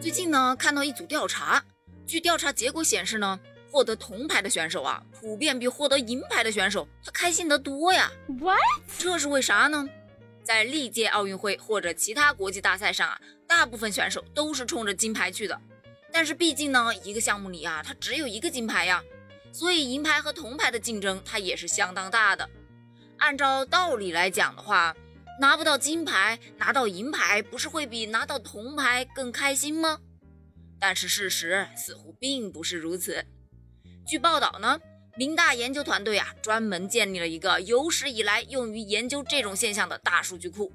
最近呢，看到一组调查，据调查结果显示呢，获得铜牌的选手啊，普遍比获得银牌的选手他开心得多呀。What？这是为啥呢？在历届奥运会或者其他国际大赛上啊，大部分选手都是冲着金牌去的。但是毕竟呢，一个项目里啊，它只有一个金牌呀，所以银牌和铜牌的竞争它也是相当大的。按照道理来讲的话，拿不到金牌，拿到银牌不是会比拿到铜牌更开心吗？但是事实似乎并不是如此。据报道呢，明大研究团队啊，专门建立了一个有史以来用于研究这种现象的大数据库。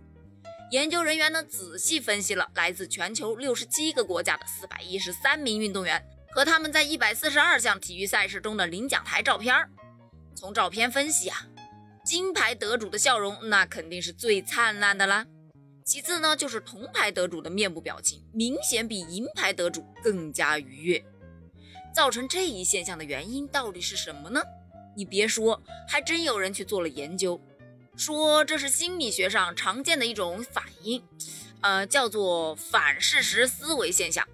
研究人员呢，仔细分析了来自全球六十七个国家的四百一十三名运动员和他们在一百四十二项体育赛事中的领奖台照片。从照片分析啊。金牌得主的笑容，那肯定是最灿烂的啦。其次呢，就是铜牌得主的面部表情，明显比银牌得主更加愉悦。造成这一现象的原因到底是什么呢？你别说，还真有人去做了研究，说这是心理学上常见的一种反应，呃，叫做反事实思维现象。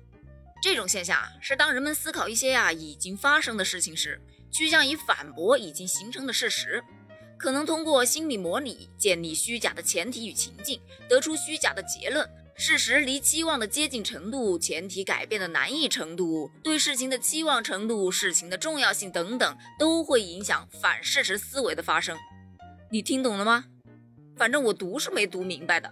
这种现象啊，是当人们思考一些呀已经发生的事情时，趋向于反驳已经形成的事实。可能通过心理模拟建立虚假的前提与情境，得出虚假的结论。事实离期望的接近程度、前提改变的难易程度、对事情的期望程度、事情的重要性等等，都会影响反事实思维的发生。你听懂了吗？反正我读是没读明白的。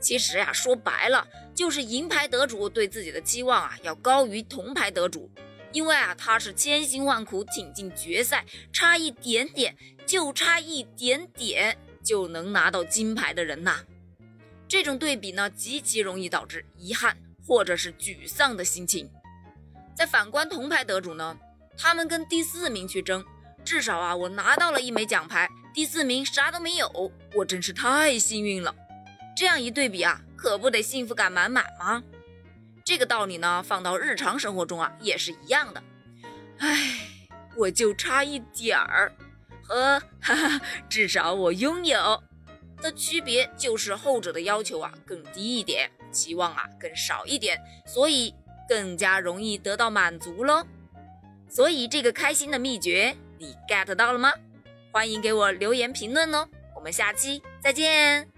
其实呀，说白了就是银牌得主对自己的期望啊要高于铜牌得主。因为啊，他是千辛万苦挺进决赛，差一点点，就差一点点就能拿到金牌的人呐。这种对比呢，极其容易导致遗憾或者是沮丧的心情。再反观铜牌得主呢，他们跟第四名去争，至少啊，我拿到了一枚奖牌，第四名啥都没有，我真是太幸运了。这样一对比啊，可不得幸福感满满吗？这个道理呢，放到日常生活中啊，也是一样的。唉，我就差一点儿，和哈哈，至少我拥有的区别就是后者的要求啊更低一点，期望啊更少一点，所以更加容易得到满足喽。所以这个开心的秘诀你 get 到了吗？欢迎给我留言评论哦，我们下期再见。